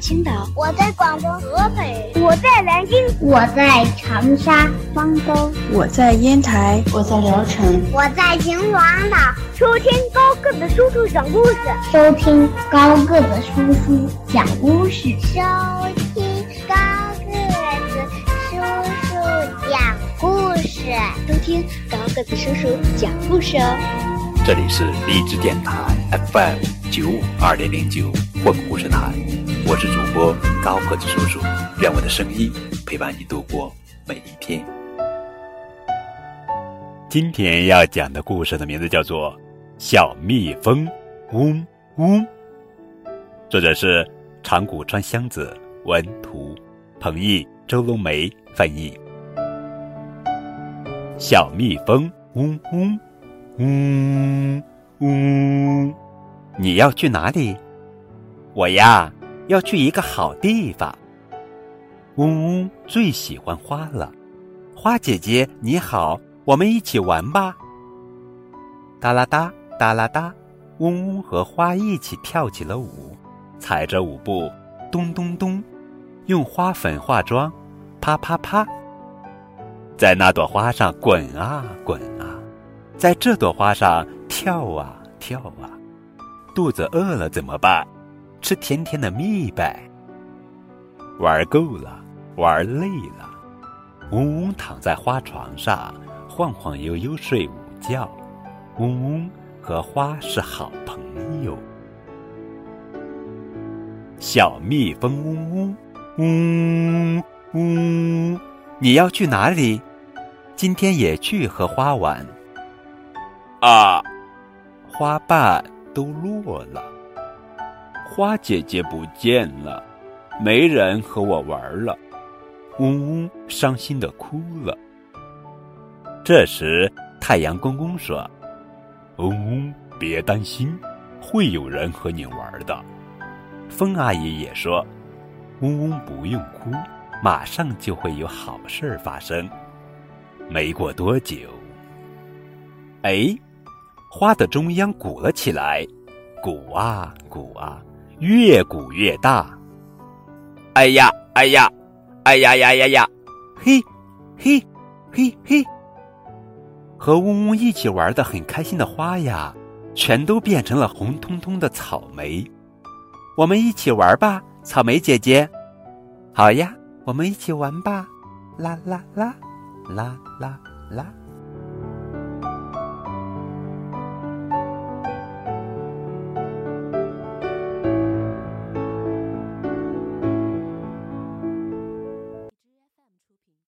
青岛，我在广东河北，我在南京，我在长沙、方舟，我在烟台，我在聊城，我在秦皇岛。收听高个子叔叔讲故事，收听高个子叔叔讲故事，收听高个子叔叔讲故事，收听高个子叔叔讲故事哦。这里是荔枝电台 FM 九五二零零九混故事台，我是主播高个子叔叔，愿我的声音陪伴你度过每一天。今天要讲的故事的名字叫做《小蜜蜂嗡嗡》，作者是长谷川香子，文图，彭毅、周龙梅翻译。小蜜蜂嗡嗡。嗡嗡，你要去哪里？我呀，要去一个好地方。嗡嗡最喜欢花了，花姐姐你好，我们一起玩吧。哒啦哒，哒啦哒，嗡嗡和花一起跳起了舞，踩着舞步，咚咚咚，用花粉化妆，啪啪啪，在那朵花上滚啊滚啊。在这朵花上跳啊跳啊，肚子饿了怎么办？吃甜甜的蜜呗。玩够了，玩累了，嗡嗡躺在花床上，晃晃悠悠睡午觉。嗡嗡和花是好朋友。小蜜蜂嗡嗡嗡嗡，你要去哪里？今天也去和花玩。啊，花瓣都落了，花姐姐不见了，没人和我玩了，嗡嗡伤心的哭了。这时，太阳公公说：“嗡嗡，别担心，会有人和你玩的。”风阿姨也说：“嗡嗡，不用哭，马上就会有好事发生。”没过多久，哎。花的中央鼓了起来，鼓啊鼓啊，越鼓越大。哎呀哎呀，哎呀呀呀呀，嘿，嘿，嘿嘿。和嗡嗡一起玩的很开心的花呀，全都变成了红彤彤的草莓。我们一起玩吧，草莓姐姐。好呀，我们一起玩吧，啦啦啦，啦啦啦。